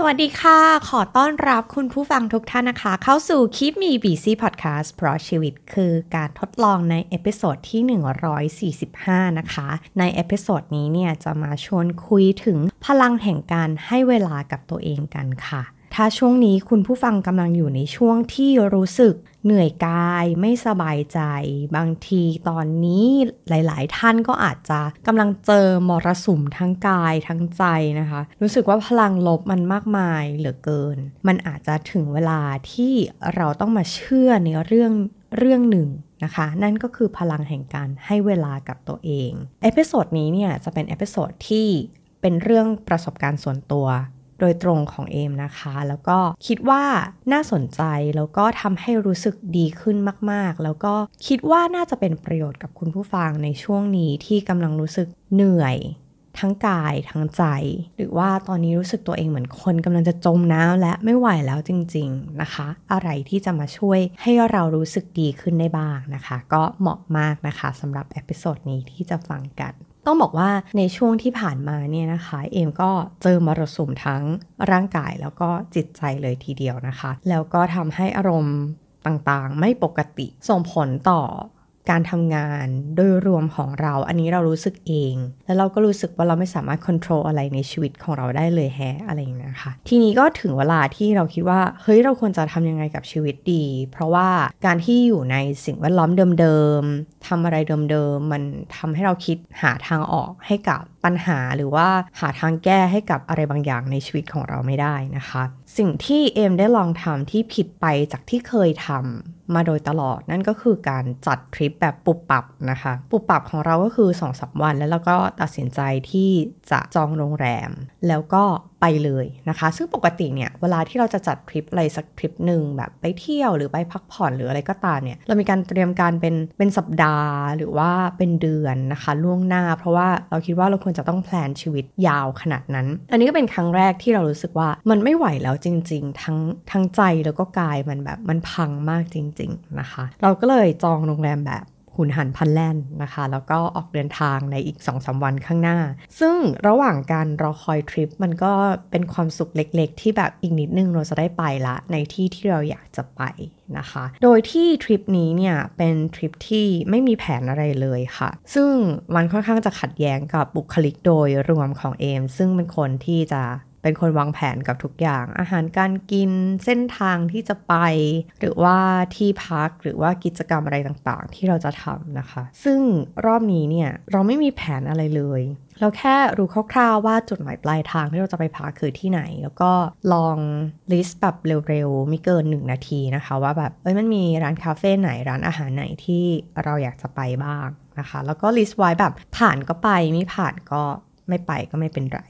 สวัสดีค่ะ ขอต้อนรับคุณผู้ฟังทุกท่านนะคะ เข้าสู่ Keep Me Busy พอดแคสต์เพราะชีวิตคือการทดลองใน episode ที่ 145 นะคะ ใน episode นี้เนี่ยจะมาชวนคุยถึงพลังแห่งการให้เวลากับตัวเองกันค่ะ ถ้าช่วงนี้คุณผู้ฟังกำลังอยู่ในช่วงที่รู้สึกเหนื่อยกายไม่สบายใจ บางทีตอนนี้หลาย ๆ ท่านก็อาจจะกำลังเจอมรสุมทั้งกายทั้งใจนะคะ รู้สึกว่าพลังลบมันมากมายเหลือเกิน มันอาจจะถึงเวลาที่เราต้องมาเชื่อในเรื่องเรื่องหนึ่งนะคะ นั่นก็คือพลังแห่งการให้เวลากับตัวเอง episode นี้เนี่ยจะเป็น episode ที่เป็นเรื่องประสบการณ์ส่วนตัว โดยตรงของเอมนะคะ แล้วก็คิดว่าน่าสนใจแล้วก็ทำให้รู้สึกดีขึ้นมากๆ แล้วก็คิดว่าน่าจะเป็นประโยชน์กับคุณผู้ฟังในช่วงนี้ที่กำลังรู้สึกเหนื่อย ทั้งกายทั้งใจ หรือว่าตอนนี้รู้สึกตัวเองเหมือนคนกำลังจะจมน้ำและไม่ไหวแล้วจริง ๆนะคะ อะไรที่จะมาช่วยให้เรารู้สึกดีขึ้นได้บ้างนะคะ ก็เหมาะมากนะคะสำหรับเอพิโซดนี้ที่จะฟังกัน ต้องบอกว่าในช่วงที่ผ่านมาเนี่ยนะคะเอมก็เจอมรสุมทั้งร่างกายแล้วก็จิตใจเลยทีเดียวนะคะ แล้วก็ทำให้อารมณ์ต่างๆ ไม่ปกติส่งผลต่อ การทำงานโดยรวมของเรา อันนี้เรารู้สึกเอง แล้วเราก็รู้สึกว่าเราไม่สามารถควบคุมอะไรในชีวิตของเราได้เลยแฮะอะไรอย่างนี้นะคะทีนี้ก็ถึงเวลาที่เราคิดว่าเฮ้ยเราควรจะทำยังไงกับชีวิตดี เพราะว่าการที่อยู่ในสิ่งแวดล้อมเดิมๆทำอะไรเดิมๆมันทำให้เราคิดหาทางออกให้กับปัญหาหรือว่าหาทางแก้ให้กับอะไรบางอย่างในชีวิตของเราไม่ได้นะคะ สิ่งที่เอมได้ลองทำที่ผิดไปจากที่เคยทำมาโดยตลอดนั่นก็คือการจัดทริปแบบปุบปับนะคะ ปุบปับของเราก็คือ2อสวัน แล้วเราก็ตัดสินใจที่จะจองโรงแรม แล้วก็ไปเลยนะคะ ซึ่งปกติเนี่ยเวลาที่เราจะจัดทริปอะไรสักทริปหนึ่งแบบไปเที่ยวหรือไปพักผ่อนหรืออะไรก็ตามเนี่ยเรามีการเตรียมการเป็นเป็นสัปดาห์หรือว่าเป็นเดือนนะคะล่วงหน้า เพราะว่าเราคิดว่าเราควรจะต้องแพลนชีวิตยาวขนาดนั้น อันนี้ก็เป็นครั้งแรกที่เรารู้สึกว่ามันไม่ไหวแล้วจริง ๆ ทั้งทั้งใจแล้วก็กายมันแบบมันพังมากจริง ๆนะคะ เราก็เลยจองโรงแรมแบบ หุนหันพันแล่นนะคะ แล้วก็ออกเดินทางในอีก2อสวันข้างหน้า ซึ่งระหว่างการรอคอยทริปมันก็เป็นความสุขเล็กๆ ที่แบบอีกนิดนึงเราจะได้ไปละ ในที่ที่เราอยากจะไปนะคะ โดยที่ทริปนี้เนี่ยเป็นทริปที่ไม่มีแผนอะไรเลยค่ะ ซึ่งมันค่อนข้างจะขัดแย้งกับบุคลิกโดยรวมของเอม ซึ่งเป็นคนที่จะ เป็นคนวางแผนกับทุกอย่าง อาหารการกินเส้นทางที่จะไป หรือว่าที่พักหรือว่ากิจกรรมอะไรต่างๆ ที่เราจะทำนะคะ ซึ่งรอบนี้เนี่ยเราไม่มีแผนอะไรเลย เราแค่รู้คร่าวๆว่าจุดหมายปลายทางที่เราจะไปพักคือที่ไหน แล้วก็ลอง list แบบเร็วๆไม่เกิน 1 นาทีนะคะ ว่าแบบเอ้ยมันมีร้านคาเฟ่ไหนร้านอาหารไหนที่เราอยากจะไปบ้างนะคะ แล้วก็ list ไว้แบบผ่านก็ไปไม่ผ่านก็ไม่ไปก็ไม่เป็นไร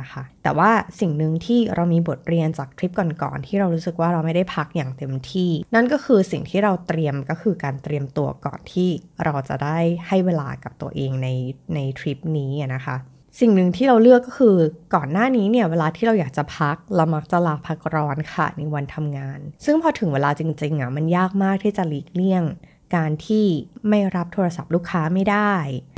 นะคะ แต่ว่าสิ่งหนึ่งที่เรามีบทเรียนจากทริปก่อนๆที่เรารู้สึกว่าเราไม่ได้พักอย่างเต็มที่ นั่นก็คือสิ่งที่เราเตรียมก็คือการเตรียมตัวก่อนที่เราจะได้ให้เวลากับตัวเองในในทริปนี้นะคะสิ่งหนึ่งที่เราเลือกก็คือก่อนหน้านี้เนี่ยเวลาที่เราอยากจะพัก เรามักจะลาพักร้อนค่ะในวันทำงาน ซึ่งพอถึงเวลาจริงๆอะมันยากมากที่จะหลีกเลี่ยง การที่ไม่รับโทรศัพท์ลูกค้าไม่ได้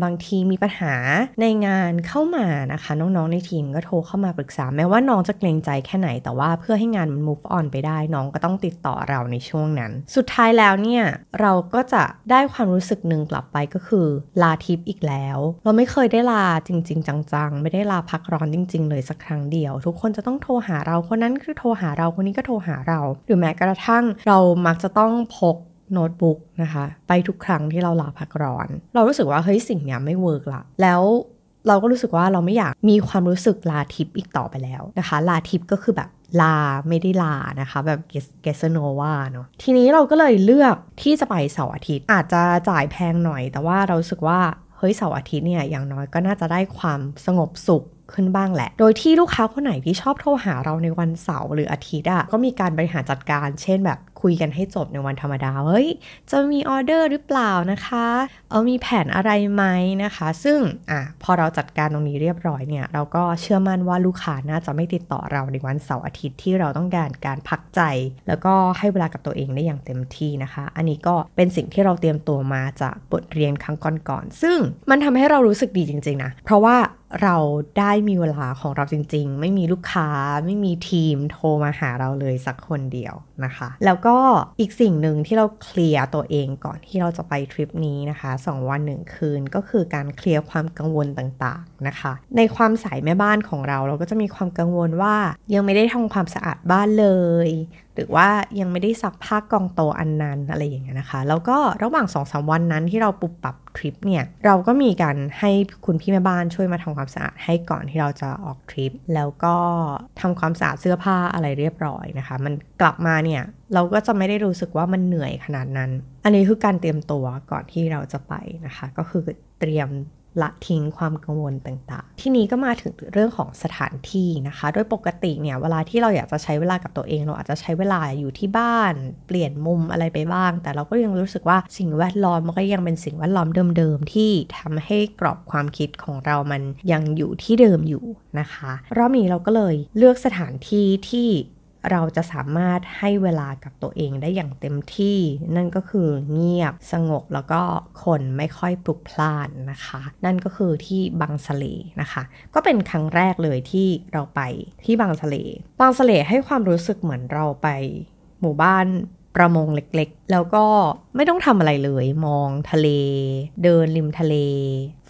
บางทีมีปัญหาในงานเข้ามานะคะ น้องๆในทีมก็โทรเข้ามาปรึกษา แม้ว่าน้องจะเกรงใจแค่ไหนแต่ว่าเพื่อให้งานมัน move on ไปได้ น้องก็ต้องติดต่อเราในช่วงนั้น สุดท้ายแล้วเนี่ยเราก็จะได้ความรู้สึกหนึ่งกลับไปก็คือ ลาทิพย์อีกแล้ว เราไม่เคยได้ลาจริง ๆ จังๆ ไม่ได้ลาพักร้อนจริง ๆ เลยสักครั้งเดียว ทุกคนจะต้องโทรหาเราคนนั้นคือโทรหาเราคนนี้ก็โทรหาเรา หรือแม้กระทั่งเรามักจะต้องพก โน้ตบุ๊กนะคะ ไปทุกครั้งที่เราลาพักร้อน เรารู้สึกว่าเฮ้ยสิ่งเนี้ยไม่ work ละแล้วเราก็รู้สึกว่าเราไม่อยากมีความรู้สึกลาทิพย์อีกต่อไปแล้วนะคะ ลาทิพย์ก็คือแบบลาไม่ได้ลานะคะแบบเกสโนวาเนาะทีนี้เราก็เลยเลือกที่จะไปเสาร์อาทิตย์ อาจจะจ่ายแพงหน่อย แต่ว่าเราสึกว่าเฮ้ยเสาร์อาทิตย์เนี่ยอย่างน้อยก็น่าจะได้ความสงบสุขขึ้นบ้างแหละ โดยที่ลูกค้าคนไหนที่ชอบโทรหาเราในวันเสาร์หรืออาทิตย์อะก็มีการบริหารจัดการ เช่นแบบคุยกันให้จบในวันธรรมดา เฮ้ย จะมีออเดอร์หรือเปล่านะคะ เออมีแผนอะไรไหมนะคะ ซึ่งอะพอเราจัดการตรงนี้เรียบร้อยเนี่ย เราก็เชื่อมั่นว่าลูกค้าน่าจะไม่ติดต่อเราในวันเสาร์อาทิตย์ที่เราต้องการการพักใจ แล้วก็ให้เวลากับตัวเองได้อย่างเต็มที่นะคะ อันนี้ก็เป็นสิ่งที่เราเตรียมตัวมาจากบทเรียนครั้งก่อนๆซึ่งมันทำให้เรารู้สึกดีจริงๆนะ เพราะว่าเราได้มีเวลาของเราจริง ๆ ไม่มีลูกค้าไม่มีทีมโทรมาหาเราเลยสักคนเดียวนะคะ แล้วก็อีกสิ่งหนึ่งที่เราเคลียร์ตัวเองก่อนที่เราจะไปทริปนี้นะคะ 2 วันหนึ่งคืนก็คือการเคลียร์ความกังวลต่างๆนะคะ ในความสายแม่บ้านของเราเราก็จะมีความกังวลว่ายังไม่ได้ทำความสะอาดบ้านเลย หรือว่ายังไม่ได้ซักผ้ากองโตอันนั้นอะไรอย่างเงี้ยนะคะ แล้วก็ระหว่าง2อสวันนั้นที่เราปุบปรับทริปเนี่ย เราก็มีการให้คุณพี่แม่บ้านช่วยมาทำความสะอาดให้ก่อนที่เราจะออกทริป แล้วก็ทำความสะอาดเสื้อผ้าอะไรเรียบร้อยนะคะ มันกลับมาเนี่ยเราก็จะไม่ได้รู้สึกว่ามันเหนื่อยขนาดนั้น อันนี้คือการเตรียมตัวก่อนที่เราจะไปนะคะ ก็คือเตรียม ละทิ้งความกังวลต่างๆ ที่นี้ก็มาถึงเรื่องของสถานที่นะคะ โดยปกติเนี่ยเวลาที่เราอยากจะใช้เวลากับตัวเอง เราอาจจะใช้เวลาอยู่ที่บ้าน เปลี่ยนมุมอะไรไปบ้าง แต่เราก็ยังรู้สึกว่าสิ่งแวดล้อมมันก็ยังเป็นสิ่งแวดล้อมเดิมๆ ที่ทำให้กรอบความคิดของเรามันยังอยู่ที่เดิมอยู่นะคะรอบนี้เราก็เลยเลือกสถานที่ที่ เราจะสามารถให้เวลากับตัวเองได้อย่างเต็มที่ นั่นก็คือเงียบสงบแล้วก็คนไม่ค่อยปลุกพล่านนะคะ นั่นก็คือที่บางสะเลนะคะ ก็เป็นครั้งแรกเลยที่เราไปที่บางสะเลบางสะเลให้ความรู้สึกเหมือนเราไปหมู่บ้านประมงเล็กๆ แล้วก็ไม่ต้องทำอะไรเลย มองทะเล เดินริมทะเล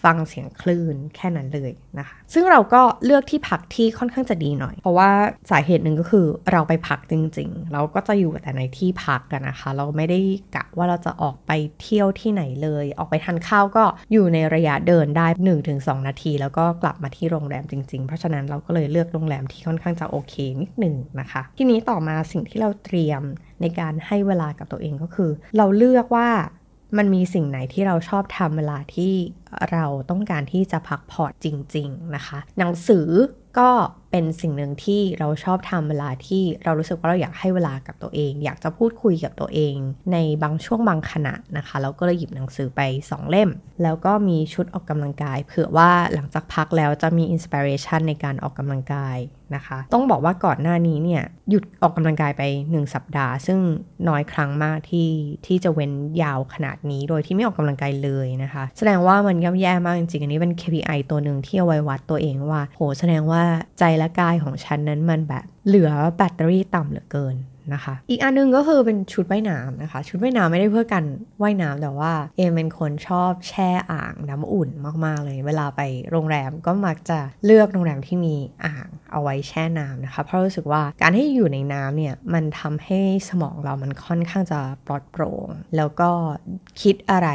ฟังเสียงคลื่นแค่นั้นเลยนะคะ ซึ่งเราก็เลือกที่พักที่ค่อนข้างจะดีหน่อย เพราะว่าสาเหตุหนึ่งก็คือเราไปพักจริง ๆ เราก็จะอยู่แต่ในที่พักกันนะคะ เราไม่ได้กะว่าเราจะออกไปเที่ยวที่ไหนเลย ออกไปทานข้าวก็อยู่ในระยะเดินได้ 1-2 นาที แล้วก็กลับมาที่โรงแรมจริง ๆ เพราะฉะนั้นเราก็เลยเลือกโรงแรมที่ค่อนข้างจะโอเคนิดหนึ่งนะคะ ทีนี้ต่อมาสิ่งที่เราเตรียมในการให้เวลากับตัวเองก็คือ เราเลือกว่ามันมีสิ่งไหนที่เราชอบทำเวลาที่ เราต้องการที่จะพักผ่อนจริง ๆ นะคะ หนังสือก็เป็นสิ่งหนึ่งที่เราชอบทำเวลาที่เรารู้สึกว่าเราอยากให้เวลากับตัวเอง อยากจะพูดคุยกับตัวเอง ในบางช่วงบางขณะนะคะเราก็เลยหยิบหนังสือไป 2 เล่ม แล้วก็มีชุดออกกำลังกาย เผื่อว่าหลังจากพักแล้วจะมี inspiration ในการออกกำลังกายนะคะ ต้องบอกว่าก่อนหน้านี้เนี่ยหยุดออกกำลังกายไป 1 สัปดาห์ ซึ่งน้อยครั้งมากที่ที่จะเว้นยาวขนาดนี้ โดยที่ไม่ออกกำลังกายเลยนะคะ แสดงว่ามันย่ำแย่มากจริงๆ อันนี้เป็น KPI ตัวหนึ่งที่เอาไว้วัดตัวเองว่า โห แสดงว่าใจและกายของฉันนั้นมันแบบเหลือแบตเตอรี่ต่ำเหลือเกิน นะคะ อีกอันนึงก็คือเป็นชุดว่ายน้ำนะคะ ชุดว่ายน้ำไม่ได้เพื่อกันว่ายน้ำแต่ว่าเอมเป็นคนชอบแช่อ่างน้ำอุ่นมากๆเลย เวลาไปโรงแรมก็มักจะเลือกโรงแรมที่มีอ่างเอาไว้แช่น้ำนะคะ เพราะรู้สึกว่าการที่อยู่ในน้ำเนี่ยมันทำให้สมองเรามันค่อนข้างจะปลอดโปร่ง แล้วก็คิดอะไร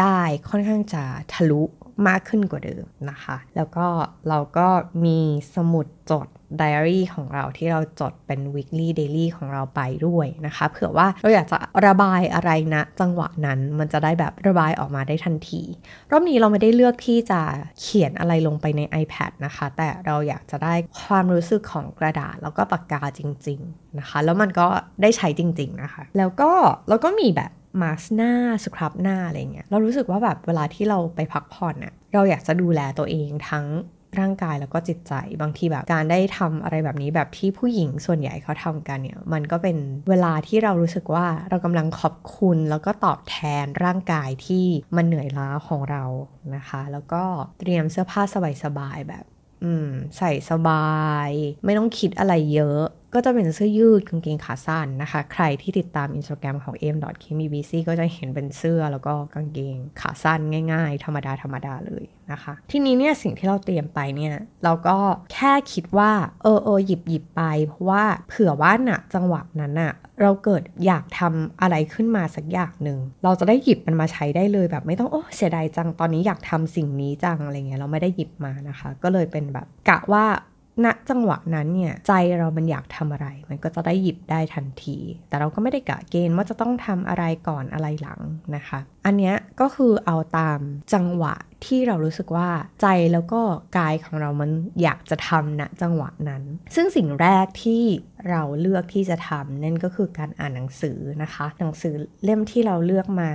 ได้ค่อนข้างจะทะลุ มากขึ้นกว่าเดิมนะคะ แล้วก็เราก็มีสมุดจดไดอารี่ของเราที่เราจดเป็น weekly daily ของเราไปด้วยนะคะ เผื่อว่าเราอยากจะระบายอะไรนะ จังหวะนั้นมันจะได้แบบระบายออกมาได้ทันที รอบนี้เราไม่ได้เลือกที่จะเขียนอะไรลงไปใน iPad นะคะ แต่เราอยากจะได้ความรู้สึกของกระดาษแล้วก็ปากกาจริง ๆ นะคะ แล้วมันก็ได้ใช้จริง ๆ นะคะ แล้วก็เราก็มีแบบ มาสหน้าสครับหน้าอะไรเงี้ยเรารู้สึกว่าแบบเวลาที่เราไปพักผ่อนเนี่ยเราอยากจะดูแลตัวเองทั้งร่างกายแล้วก็จิตใจบางทีแบบการได้ทำอะไรแบบนี้แบบที่ผู้หญิงส่วนใหญ่เขาทำกันเนี่ยมันก็เป็นเวลาที่เรารู้สึกว่าเรากำลังขอบคุณแล้วก็ตอบแทนร่างกายที่มันเหนื่อยล้าของเรานะคะ แล้วก็เตรียมเสื้อผ้าสบายๆแบบ อืม ใส่สบาย ไม่ต้องคิดอะไรเยอะก็จะเป็นเสื้อยืดกางเกงขาสั้นนะคะ ใครที่ติดตามอินสตาแกรมของ m k m b c ก็จะเห็นเป็นเสื้อแล้วก็กางเกงขาสั้นง่าย ๆ ธรรมดาธรรมดาเลยนะคะ ทีนี้เนี่ยสิ่งที่เราเตรียมไปเนี่ย เราก็แค่คิดว่า เออเออหยิบหยิบไป เพราะว่าเผื่อว่าน่ะจังหวะนั้นน่ะเราเกิดอยากทำอะไรขึ้นมาสักอย่างหนึ่ง เราจะได้หยิบมันมาใช้ได้เลยแบบไม่ต้องโอ้เสียดายจังตอนนี้อยากทำสิ่งนี้จังอะไรเงี้ยเราไม่ได้หยิบมานะคะ ก็เลยเป็นแบบกะว่า ณจังหวะนั้นเนี่ยใจเรามันอยากทำอะไร มันก็จะได้หยิบได้ทันที แต่เราก็ไม่ได้กะเกณฑ์ว่าจะต้องทำอะไรก่อนอะไรหลังนะคะ อันนี้ก็คือเอาตามจังหวะที่เรารู้สึกว่าใจแล้วก็กายของเรามันอยากจะทำณจังหวะนั้น ซึ่งสิ่งแรกที่เราเลือกที่จะทำนั่นก็คือการอ่านหนังสือนะคะ หนังสือเล่มที่เราเลือกมา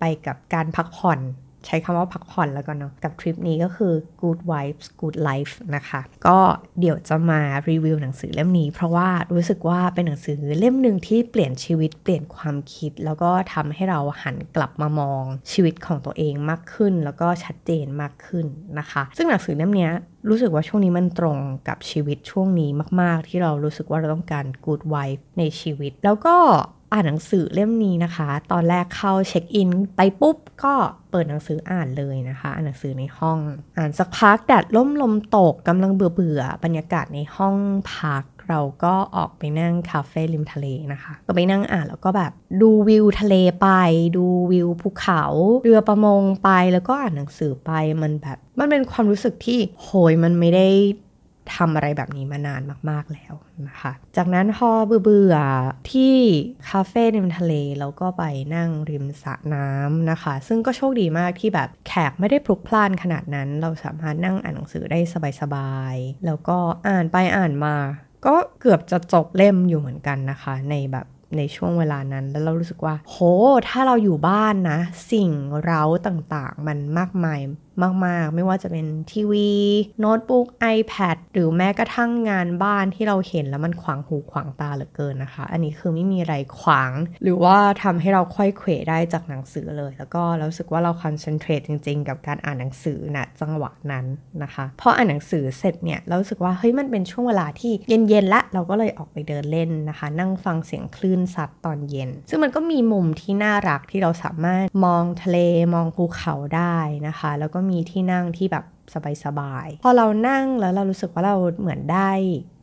ไปกับการพักผ่อน ใช้คำว่าพักผ่อนแล้วกันเนาะกับทริปนี้ก็คือ Good Vibes Good Life นะคะ ก็เดี๋ยวจะมารีวิวหนังสือเล่มนี้ เพราะว่ารู้สึกว่าเป็นหนังสือเล่มหนึ่งที่เปลี่ยนชีวิตเปลี่ยนความคิด แล้วก็ทำให้เราหันกลับมามองชีวิตของตัวเองมากขึ้น แล้วก็ชัดเจนมากขึ้นนะคะ ซึ่งหนังสือเล่มนี้รู้สึกว่าช่วงนี้มันตรงกับชีวิตช่วงนี้มาก ๆ ที่เรารู้สึกว่าเราต้องการ good wife ในชีวิต แล้วก็ อ่านหนังสือเล่มนี้นะคะ ตอนแรกเข้าเช็คอินไปปุ๊บก็เปิดหนังสืออ่านเลยนะคะ อ่านหนังสือในห้อง อ่านสักพักแดดล่มลมตกกำลังเบื่อเบื่อบรรยากาศในห้องพักเราก็ออกไปนั่งคาเฟ่ริมทะเลนะคะ ก็ไปนั่งอ่านแล้วก็แบบดูวิวทะเลไป ดูวิวภูเขาเรือประมงไปแล้วก็อ่านหนังสือไปมันแบบ มันเป็นความรู้สึกที่โหยมันไม่ได้ ทำอะไรแบบนี้มานานมาก ๆแล้วนะคะ จากนั้นพอเบื่อที่คาเฟ่ริมทะเลแล้วก็ไปนั่งริมสระน้ำนะคะ ซึ่งก็โชคดีมากที่แบบแขกไม่ได้พลุกพล่านขนาดนั้น เราสามารถนั่งอ่านหนังสือได้สบายๆ แล้วก็อ่านไปอ่านมา ก็เกือบจะจบเล่มอยู่เหมือนกันนะคะ ในแบบในช่วงเวลานั้นแล้วเรารู้สึกว่า โห ถ้าเราอยู่บ้านนะ สิ่งเร้าต่างๆ มันมากมาย มาก ๆ ไม่ว่าจะเป็นทีวี โน้ตบุ๊ก iPad หรือแม้กระทั่งงานบ้านที่เราเห็นแล้วมันขวางหูขวางตาเหลือเกินนะคะ อันนี้คือไม่มีอะไรขวาง หรือว่าทำให้เราค่อยเขวได้จากหนังสือเลย แล้วก็รู้สึกว่าเราคอนเซนเทรตจริง ๆ กับการอ่านหนังสือนะจังหวะนั้นนะคะพออ่านหนังสือเสร็จเนี่ยเรารู้สึกว่าเฮ้ยมันเป็นช่วงเวลาที่เย็นๆละเราก็เลยออกไปเดินเล่นนะคะ นั่งฟังเสียงคลื่นซัดตอนเย็น ซึ่งมันก็มีมุมที่น่ารักที่เราสามารถมองทะเลมองภูเขาได้นะคะ แล้วก็มีที่นั่งที่แบบสบายๆ พอเรานั่งแล้วเรารู้สึกว่าเราเหมือนได้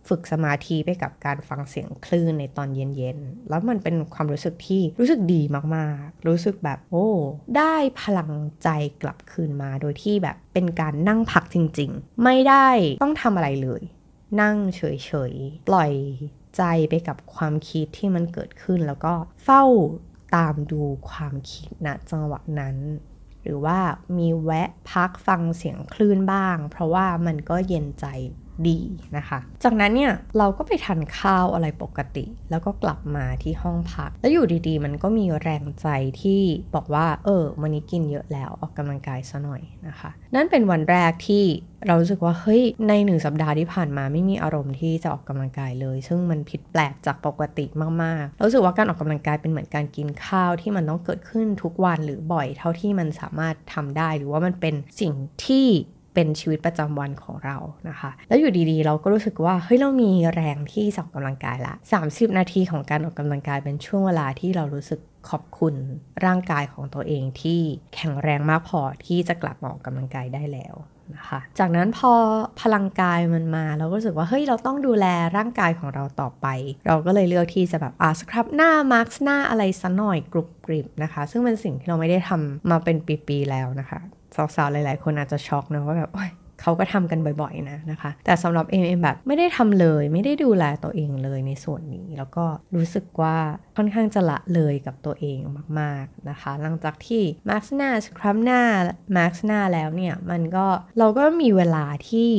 ฝึกสมาธิไปกับการฟังเสียงคลื่นในตอนเย็นๆ แล้วมันเป็นความรู้สึกที่รู้สึกดีมากๆ รู้สึกแบบโอ้ ได้พลังใจกลับคืนมาโดยที่แบบเป็นการนั่งพักจริงๆ ไม่ได้ต้องทำอะไรเลย นั่งเฉยๆ ปล่อยใจไปกับความคิดที่มันเกิดขึ้นแล้วก็เฝ้าตามดูความคิดณนะจังหวะนั้น หรือว่ามีแวะพักฟังเสียงคลื่นบ้าง เพราะว่ามันก็เย็นใจ ดีนะคะ จากนั้นเนี่ยเราก็ไปทานข้าวอะไรปกติ แล้วก็กลับมาที่ห้องพัก แล้วอยู่ดีๆ มันก็มีแรงใจที่บอกว่า เออ วันนี้กินเยอะแล้วออกกำลังกายซะหน่อยนะคะ นั่นเป็นวันแรกที่เรารู้สึกว่าเฮ้ยในหนึ่งสัปดาห์ที่ผ่านมาไม่มีอารมณ์ที่จะออกกำลังกายเลย ซึ่งมันผิดแปลกจากปกติมากๆรู้สึกว่าการออกกำลังกายเป็นเหมือนการกินข้าวที่มันต้องเกิดขึ้นทุกวันหรือบ่อยเท่าที่มันสามารถทำได้ หรือว่ามันเป็นสิ่งที่ เป็นชีวิตประจำวันของเรานะคะ แล้วอยู่ดีๆ เราก็รู้สึกว่าเฮ้ยเรามีแรงที่ออกกำลังกายละ 30 นาทีของการออกกำลังกายเป็นช่วงเวลาที่เรารู้สึกขอบคุณร่างกายของตัวเองที่แข็งแรงมากพอที่จะกลับมาออกกำลังกายได้แล้วนะคะจากนั้นพอพลังกายมันมา เราก็รู้สึกว่าเฮ้ยเราต้องดูแลร่างกายของเราต่อไป เราก็เลยเลือกที่จะแบบอ่า scrub หน้ามาร์กหน้าอะไรสักหน่อยกรุบกริบนะคะ ซึ่งเป็นสิ่งที่เราไม่ได้ทำมาเป็นปีๆแล้วนะคะ สาวๆ หลาย ๆ คนอาจจะช็อกนะว่าแบบเขาก็ทำกันบ่อยๆนะนะคะ แต่สำหรับเอ็มเอ็มแบบไม่ได้ทำเลย ไม่ได้ดูแลตัวเองเลยในส่วนนี้ แล้วก็รู้สึกว่าค่อนข้างจะละเลยกับตัวเองมากๆนะคะ หลังจากที่มาร์กหน้าสครับหน้ามาร์กหน้าแล้วเนี่ย มันก็เราก็มีเวลาที่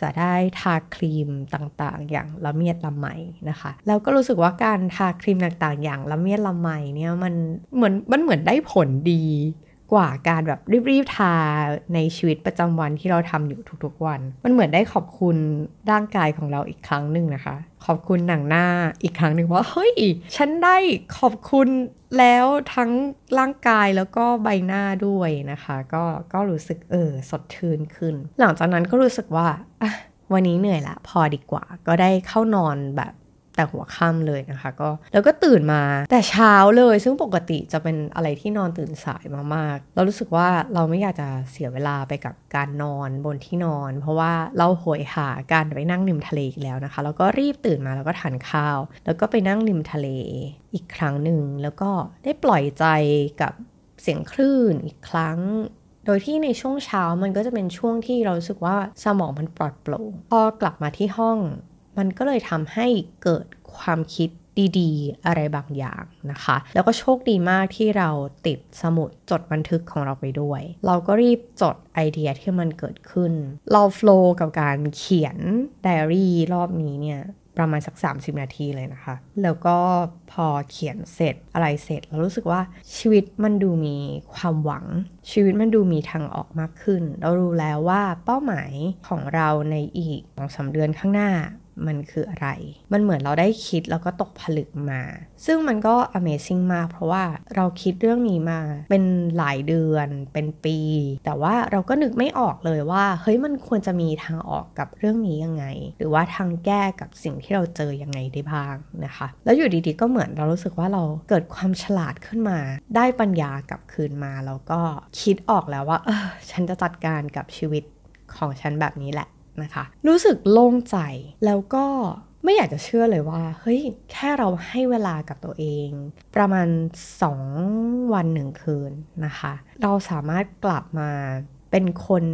จะได้ทาครีมต่างๆ อย่างละเมียดละไมนะคะ แล้วก็รู้สึกว่าการทาครีมต่างๆ อย่างละเมียดละไมเนี่ยมันเหมือนมันเหมือนได้ผลดี กว่าการแบบรีบๆทาในชีวิตประจำวันที่เราทำอยู่ทุกๆวัน มันเหมือนได้ขอบคุณร่างกายของเราอีกครั้งหนึ่งนะคะ ขอบคุณหนังหน้าอีกครั้งหนึ่งว่าเฮ้ยฉันได้ขอบคุณแล้วทั้งร่างกายแล้วก็ใบหน้าด้วยนะคะ ก็ก็รู้สึกเออสดชื่นขึ้น หลังจากนั้นก็รู้สึกว่าวันนี้เหนื่อยละพอดีกว่า ก็ได้เข้านอนแบบ แต่หัวค่ำเลยนะคะก็แล้วก็ตื่นมาแต่เช้าเลย ซึ่งปกติจะเป็นอะไรที่นอนตื่นสายมากๆ เรารู้สึกว่าเราไม่อยากจะเสียเวลาไปกับการนอนบนที่นอน เพราะว่าเราโหยหาการไปนั่งริมทะเลอีกแล้วนะคะ แล้วก็รีบตื่นมาแล้วก็ทานข้าว แล้วก็ไปนั่งริมทะเลอีกครั้งหนึ่งแล้วก็ได้ปล่อยใจกับเสียงคลื่นอีกครั้งโดยที่ในช่วงเช้ามันก็จะเป็นช่วงที่เรารู้สึกว่าสมองมันปลอดโปร่งพอกลับมาที่ห้อง มันก็เลยทำให้เกิดความคิดดีๆ อะไรบางอย่างนะคะ แล้วก็โชคดีมากที่เราติดสมุดจดบันทึกของเราไปด้วย เราก็รีบจดไอเดียที่มันเกิดขึ้น เราโฟล์กับการเขียนไดอารี่รอบนี้เนี่ย ประมาณสัก 30 นาทีเลยนะคะแล้วก็พอเขียนเสร็จอะไรเสร็จเรารู้สึกว่าชีวิตมันดูมีความหวัง ชีวิตมันดูมีทางออกมากขึ้น เรารู้แล้วว่าเป้าหมายของเราในอีกสองสาเดือนข้างหน้ามันคืออะไร มันเหมือนเราได้คิดแล้วก็ตกผลึกมา ซึ่งมันก็ Amazing มาก เพราะว่าเราคิดเรื่องนี้มาเป็นหลายเดือน เป็นปี แต่ว่าเราก็นึกไม่ออกเลยว่า เฮ้ย มันควรจะมีทางออกกับเรื่องนี้ยังไง หรือว่าทางแก้กับสิ่งที่เราเจอยังไงได้บ้างนะคะแล้วอยู่ดีๆ ก็เหมือนเรารู้สึกว่าเราเกิดความฉลาดขึ้นมา ได้ปัญญากลับคืนมา แล้วก็คิดออกแล้วว่า เออ ฉันจะจัดการกับชีวิตของฉันแบบนี้แหละนะคะ รู้สึกโล่งใจ แล้วก็ไม่อยากจะเชื่อเลยว่า เฮ้ย แค่เราให้เวลากับตัวเอง ประมาณ 2 วันหนึ่งคืนนะคะ เราสามารถกลับมาเป็นคน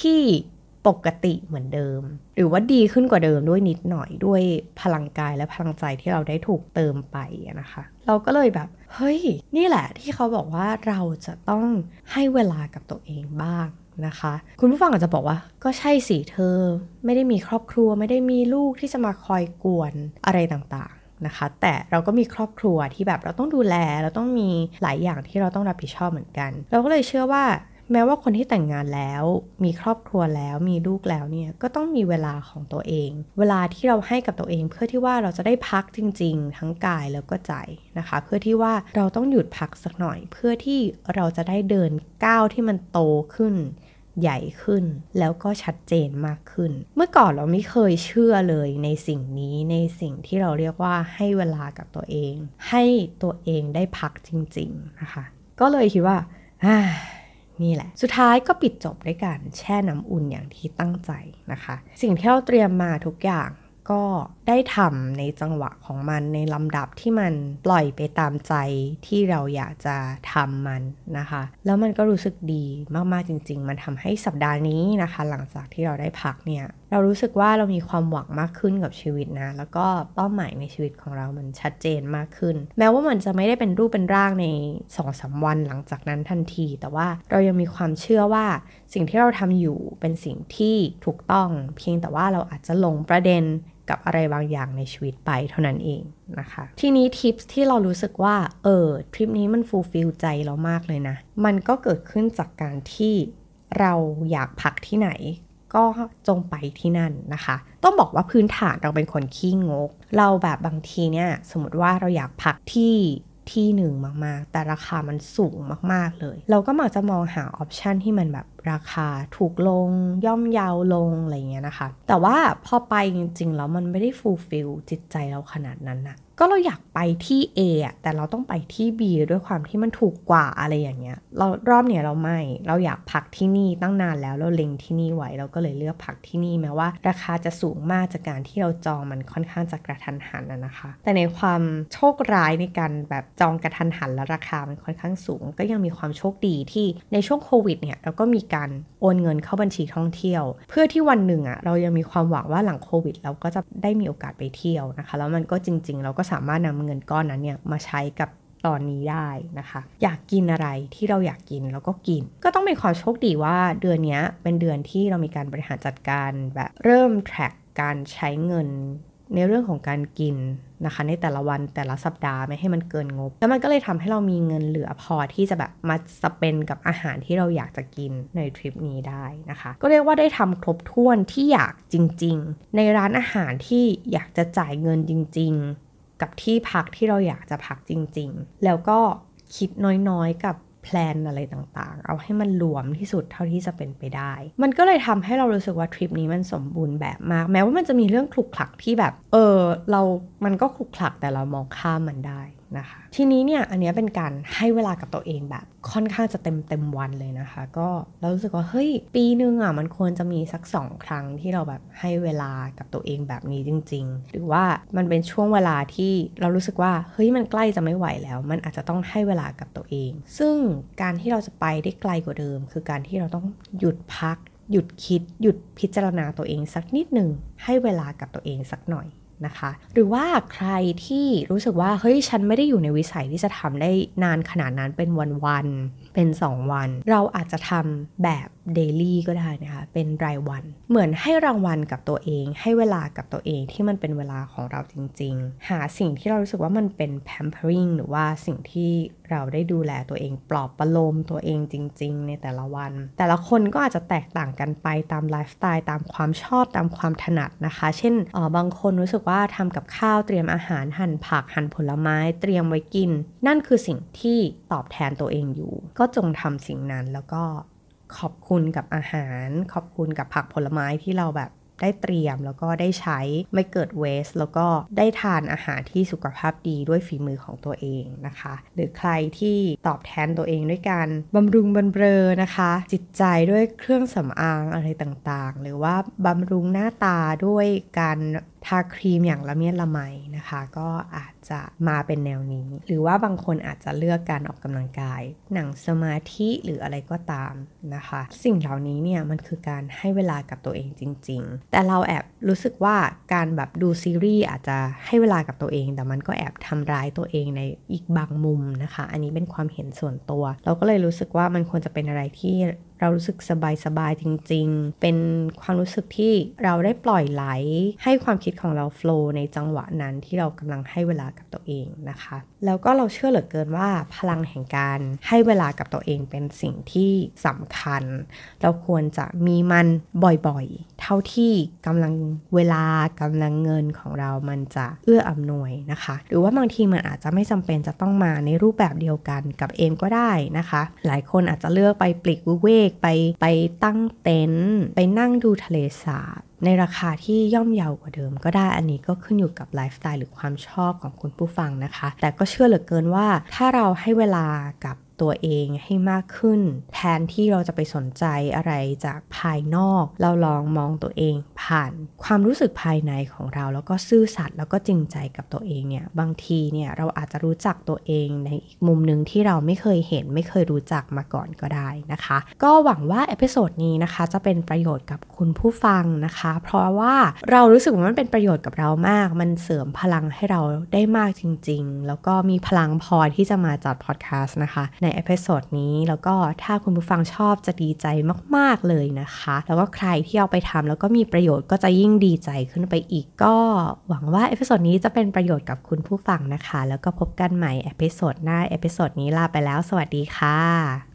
ที่ ปกติเหมือนเดิม หรือว่าดีขึ้นกว่าเดิมด้วยนิดหน่อยด้วยพลังกายและพลังใจที่เราได้ถูกเติมไปนะคะ เราก็เลยแบบ เฮ้ย นี่แหละที่เขาบอกว่าเราจะต้องให้เวลากับตัวเองบ้างนะคะ คุณผู้ฟังอาจจะบอกว่า ก็ใช่สิเธอ ไม่ได้มีครอบครัวไม่ได้มีลูกที่จะมาคอยกวนอะไรต่างๆนะคะแต่เราก็มีครอบครัวที่แบบเราต้องดูแล เราต้องมีหลายอย่างที่เราต้องรับผิดชอบเหมือนกัน เราก็เลยเชื่อว่า แม้ว่าคนที่แต่งงานแล้ว มีครอบครัวแล้วมีลูกแล้วเนี่ยก็ต้องมีเวลาของตัวเอง เวลาที่เราให้กับตัวเอง เพื่อที่ว่าเราจะได้พักจริง ๆ ทั้งกายแล้วก็ใจนะคะ เพื่อที่ว่าเราต้องหยุดพักสักหน่อย เพื่อที่เราจะได้เดินก้าวที่มันโตขึ้นใหญ่ขึ้นแล้วก็ชัดเจนมากขึ้น เมื่อก่อนเราไม่เคยเชื่อเลยในสิ่งนี้ในสิ่งที่เราเรียกว่าให้เวลากับตัวเอง ให้ตัวเองได้พักจริง ๆนะคะ ก็เลยคิดว่า นี่แหละ สุดท้ายก็ปิดจบด้วยการแช่น้ำอุ่นอย่างที่ตั้งใจนะคะ สิ่งที่เราเตรียมมาทุกอย่างก็ ได้ทำในจังหวะของมันในลำดับที่มันปล่อยไปตามใจที่เราอยากจะทำมันนะคะ แล้วมันก็รู้สึกดีมากๆจริง ๆ มันทำให้สัปดาห์นี้นะคะ หลังจากที่เราได้พักเนี่ยเรารู้สึกว่าเรามีความหวังมากขึ้นกับชีวิตนะ แล้วก็เป้าหมายในชีวิตของเรามันชัดเจนมากขึ้น แม้ว่ามันจะไม่ได้เป็นรูปเป็นร่างใน2อสวันหลังจากนั้นทันที แต่ว่าเรายังมีความเชื่อว่าสิ่งที่เราทำอยู่เป็นสิ่งที่ถูกต้อง เพียงแต่ว่าเราอาจจะลงประเด็น กับอะไรบางอย่างในชีวิตไปเท่านั้นเองนะคะ ทีนี้ทริปที่เรารู้สึกว่า เออทริปนี้มัน fulfill ใจเรามากเลยนะ มันก็เกิดขึ้นจากการที่เราอยากพักที่ไหนก็จงไปที่นั่นนะคะ ต้องบอกว่าพื้นฐานเราเป็นคนขี้งก เราแบบบางทีเนี่ย สมมติว่าเราอยากพักที่ ที่หนึ่งมากๆ แต่ราคามันสูงมากๆเลย เราก็มักจะมองหา option ที่มันแบบราคาถูกลง ย่อมเยาวลง อะไรเงี้ยนะคะ แต่ว่าพอไปจริงๆ แล้วมันไม่ได้ fulfill จิตใจเราขนาดนั้นนะ ก็เราอยากไปที่ A อะแต่เราต้องไปที่ B ด้วยความที่มันถูกกว่าอะไรอย่างเงี้ย เรารอบเนี้ยเราไม่ เราอยากพักที่นี่ตั้งนานแล้วเราเล็งที่นี่ไว้เราก็เลยเลือกพักที่นี่แม้ว่า ราคาจะสูงมากจากการที่เราจองมันค่อนข้างจะกระทันหันนะคะ แต่ในความโชคร้ายในการแบบจองกระทันหันแล้วราคามันค่อนข้างสูง ก็ยังมีความโชคดีที่ในช่วงโควิดเนี่ยเราก็มีการโอนเงินเข้าบัญชีท่องเที่ยว เพื่อที่วันหนึ่งอะ่ะเรายังมีความหวังว่าหลังโควิด เราก็จะได้มีโอกาสไปเที่ยวนะคะ แล้วมันก็จริง ๆ เราก็สามารถนำเงินก้อนนั้นเนี่ยมาใช้กับตอนนี้ได้นะคะ อยากกินอะไรที่เราอยากกินแล้วก็กิน ก็ต้องเป็นความโชคดีว่าเดือนนี้เป็นเดือนที่เรามีการบริหารจัดการแบบเริ่ม track การใช้เงินในเรื่องของการกินนะคะ ในแต่ละวันแต่ละสัปดาห์ไม่ให้มันเกินงบ แล้วมันก็เลยทำให้เรามีเงินเหลือพอที่จะแบบมาสเปนกับอาหารที่เราอยากจะกินในทริปนี้ได้นะคะ ก็เรียกว่าได้ทำครบถ้วนที่อยากจริง ๆ ในร้านอาหารที่อยากจะจ่ายเงินจริง ๆ กับที่พักที่เราอยากจะพักจริง ๆ แล้วก็คิดน้อยๆกับแพลนอะไรต่างๆ เอาให้มันรวมที่สุดเท่าที่จะเป็นไปได้ มันก็เลยทำให้เรารู้สึกว่าทริปนี้มันสมบูรณ์แบบมาก แม้ว่ามันจะมีเรื่องคลุกคลักที่แบบ เออเรา มันก็คลุกคลักแต่เรามองข้ามมันได้ นะคะ ทีนี้เนี่ยอันนี้เป็นการให้เวลากับตัวเองแบบค่อนข้างจะเต็มเต็มวันเลยนะคะ ก็เรารู้สึกว่าเฮ้ยปีหนึ่งอะมันควรจะมีสักสองครั้งที่เราแบบให้เวลากับตัวเองแบบนี้จริง ๆ หรือว่ามันเป็นช่วงเวลาที่เรารู้สึกว่าเฮ้ยมันใกล้จะไม่ไหวแล้ว มันอาจจะต้องให้เวลากับตัวเอง ซึ่งการที่เราจะไปได้ไกลกว่าเดิม คือการที่เราต้องหยุดพัก หยุดคิด หยุดพิจารณาตัวเองสักนิดหนึ่งให้เวลากับตัวเองสักหน่อย นะคะ หรือว่าใครที่รู้สึกว่าเฮ้ยฉันไม่ได้อยู่ในวิสัยที่จะทำได้นานขนาดนั้นเป็นวันๆเป็น 2 วัน เราอาจจะทำแบบเดลี่ก็ได้นะคะเป็นรายวัน เหมือนให้รางวัลกับตัวเอง ให้เวลากับตัวเองที่มันเป็นเวลาของเราจริง ๆ หาสิ่งที่เรารู้สึกว่ามันเป็น pampering หรือว่าสิ่งที่ เราได้ดูแลตัวเองปลอบประโลมตัวเองจริง ๆ ในแต่ละวัน แต่ละคนก็อาจจะแตกต่างกันไปตามไลฟ์สไตล์ตามความชอบตามความถนัดนะคะ เช่นออบางคนรู้สึกว่าทำกับข้าวเตรียมอาหารหั่นผักหั่นผลไม้เตรียมไว้กิน นั่นคือสิ่งที่ตอบแทนตัวเองอยู่ ก็จงทำสิ่งนั้นแล้วก็ขอบคุณกับอาหาร ขอบคุณกับผักผลไม้ที่เราแบบ ได้เตรียมแล้วก็ได้ใช้ไม่เกิดเวสแล้วก็ได้ทานอาหารที่สุขภาพดีด้วยฝีมือของตัวเองนะคะ หรือใครที่ตอบแทนตัวเองด้วยการบำรุงบำเรอนะคะ จิตใจด้วยเครื่องสำอางอะไรต่างๆ หรือว่าบำรุงหน้าตาด้วยการ ทาครีมอย่างละเมียดละไมนะคะ ก็อาจจะมาเป็นแนวนี้ หรือว่าบางคนอาจจะเลือกการออกกำลังกาย หนังสมาธิหรืออะไรก็ตามนะคะ สิ่งเหล่านี้เนี่ยมันคือการให้เวลากับตัวเองจริง ๆ แต่เราแอบรู้สึกว่าการแบบดูซีรีส์อาจจะให้เวลากับตัวเอง แต่มันก็แอบทำร้ายตัวเองในอีกบางมุมนะคะ อันนี้เป็นความเห็นส่วนตัว เราก็เลยรู้สึกว่ามันควรจะเป็นอะไรที่ เรารู้สึกสบายสบายจริง ๆ เป็นความรู้สึกที่เราได้ปล่อยไหล ให้ความคิดของเราโฟล์ในจังหวะนั้นที่เรากำลังให้เวลากับตัวเองนะคะ แล้วก็เราเชื่อเหลือเกินว่าพลังแห่งการให้เวลากับตัวเองเป็นสิ่งที่สำคัญ เราควรจะมีมันบ่อยๆ เท่าที่กำลังเวลากำลังเงินของเรามันจะเอื้ออำนวยนะคะ หรือว่าบางทีมันอาจจะไม่จำเป็นจะต้องมาในรูปแบบเดียวกันกับเอมก็ได้นะคะ หลายคนอาจจะเลือกไปปลีกวิเวกไปไปตั้งเต็นท์ไปนั่งดูทะเลสาบในราคาที่ย่อมเยาวกว่าเดิมก็ได้อันนี้ก็ขึ้นอยู่กับไลฟ์สไตล์หรือความชอบของคุณผู้ฟังนะคะ แต่ก็เชื่อเหลือเกินว่าถ้าเราให้เวลากับ ตัวเองให้มากขึ้น แทนที่เราจะไปสนใจอะไรจากภายนอก เราลองมองตัวเองผ่านความรู้สึกภายในของเรา แล้วก็ซื่อสัตย์แล้วก็จริงใจกับตัวเองเนี่ยบางทีเนี่ยเราอาจจะรู้จักตัวเองในอีกมุมหนึ่งที่เราไม่เคยเห็นไม่เคยรู้จักมาก่อนก็ได้นะคะ ก็หวังว่า episode นี้นะคะจะเป็นประโยชน์กับคุณผู้ฟังนะคะ เพราะว่าเรารู้สึกว่ามันเป็นประโยชน์กับเรามาก มันเสริมพลังให้เราได้มากจริง ๆ แล้วก็มีพลังพอที่จะมาจัดพอดแคสต์นะคะใน episode นี้ แล้วก็ถ้าคุณผู้ฟังชอบจะดีใจมาก ๆ เลยนะคะ แล้วก็ใครที่เอาไปทำแล้วก็มีประโยชน์ก็จะยิ่งดีใจขึ้นไปอีกก็หวังว่า episode นี้จะเป็นประโยชน์กับคุณผู้ฟังนะคะ แล้วก็พบกันใหม่ episode หน้า episode นี้ลาไปแล้ว สวัสดีค่ะ